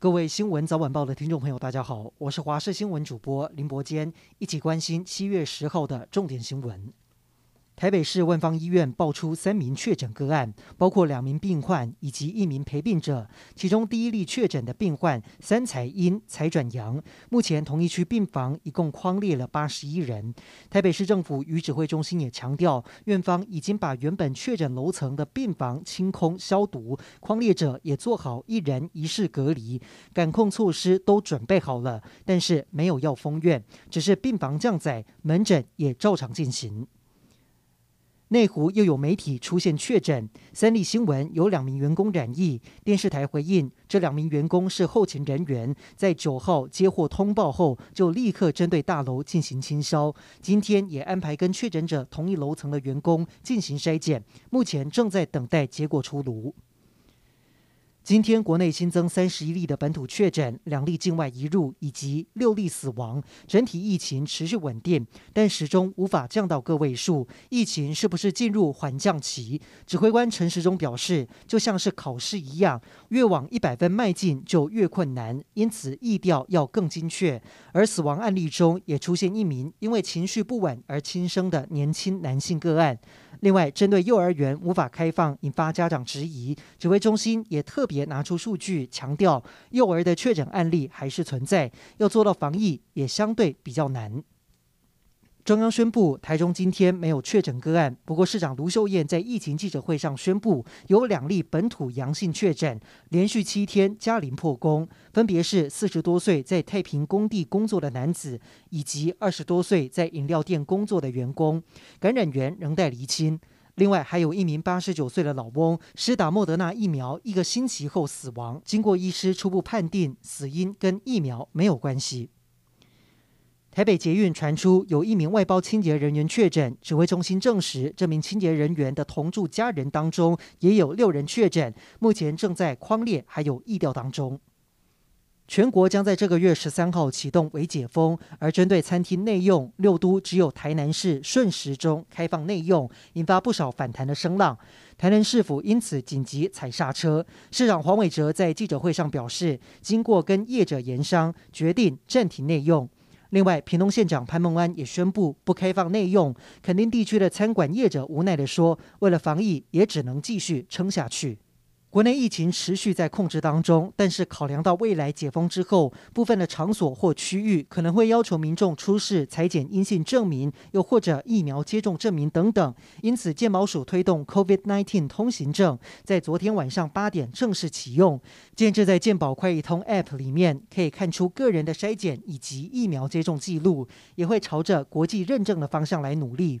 各位新闻早晚报的听众朋友，大家好，我是华视新闻主播林伯坚，一起关心七月十号的重点新闻。台北市万芳医院爆出三名确诊个案，包括两名病患以及一名陪病者。其中第一例确诊的病患三才阴才转阳，目前同一区病房一共框列了八十一人。台北市政府与指挥中心也强调，院方已经把原本确诊楼层的病房清空消毒，框列者也做好一人一室隔离，感控措施都准备好了，但是没有要封院，只是病房降载，门诊也照常进行。内湖又有媒体出现确诊，三立新闻有两名员工染疫。电视台回应，这两名员工是后勤人员，在九号接获通报后，就立刻针对大楼进行清消。今天也安排跟确诊者同一楼层的员工进行筛检，目前正在等待结果出炉。今天国内新增三十一例的本土确诊，两例境外移入，以及六例死亡，整体疫情持续稳定，但始终无法降到个位数。疫情是不是进入缓降期？指挥官陈时中表示，就像是考试一样，越往一百分迈进就越困难，因此疫调要更精确。而死亡案例中也出现一名因为情绪不稳而轻生的年轻男性个案。另外，针对幼儿园无法开放引发家长质疑，指挥中心也特别拿出数据，强调幼儿的确诊案例还是存在，要做到防疫也相对比较难。中央宣布，台中今天没有确诊个案。不过，市长卢秀燕在疫情记者会上宣布，有两例本土阳性确诊，连续七天加零破功，分别是四十多岁在太平工地工作的男子，以及二十多岁在饮料店工作的员工。感染源仍待厘清。另外，还有一名八十九岁的老翁，施打莫德纳疫苗一个星期后死亡，经过医师初步判定，死因跟疫苗没有关系。台北捷运传出有一名外包清洁人员确诊，指挥中心证实，这名清洁人员的同住家人当中也有六人确诊，目前正在框列还有疫调当中。全国将在这个月十三号启动微解封，而针对餐厅内用，六都只有台南市顺时钟开放内用，引发不少反弹的声浪。台南市府因此紧急踩刹车，市长黄伟哲在记者会上表示，经过跟业者研商，决定暂停内用。另外，屏东县长潘孟安也宣布不开放内用。垦丁地区的餐馆业者无奈地说：“为了防疫，也只能继续撑下去。”国内疫情持续在控制当中，但是考量到未来解封之后，部分的场所或区域可能会要求民众出示采检阴性证明，又或者疫苗接种证明等等。因此，健保署推动 COVID-19 通行证，在昨天晚上八点正式启用。建置在健保快易通 App 里面，可以看出个人的筛检以及疫苗接种记录，也会朝着国际认证的方向来努力。